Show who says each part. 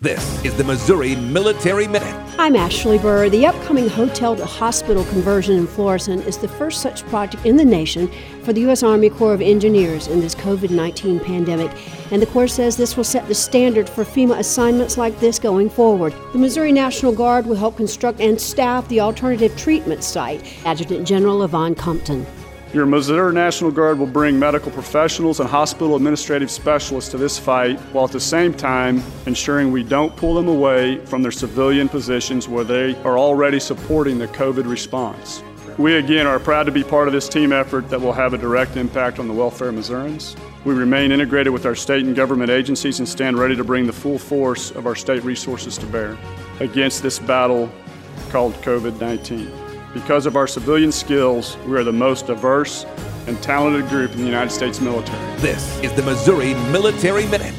Speaker 1: This is the Missouri Military Minute.
Speaker 2: I'm Ashley Burr. The upcoming hotel to hospital conversion in Florissant is the first such project in the nation for the U.S. Army Corps of Engineers in this COVID 19 pandemic. And the Corps says this will set the standard for FEMA assignments like this going forward. The Missouri National Guard will help construct and staff the alternative treatment site. Adjutant General Levon Cumpton.
Speaker 3: Your Missouri National Guard will bring medical professionals and hospital administrative specialists to this fight while at the same time ensuring we don't pull them away from their civilian positions where they are already supporting the COVID response. We again are proud to be part of this team effort that will have a direct impact on the welfare of Missourians. We remain integrated with our state and government agencies and stand ready to bring the full force of our state resources to bear against this battle called COVID 19. Because of our civilian skills, we are the most diverse and talented group in the United States military.
Speaker 1: This is the Missouri Military Minute.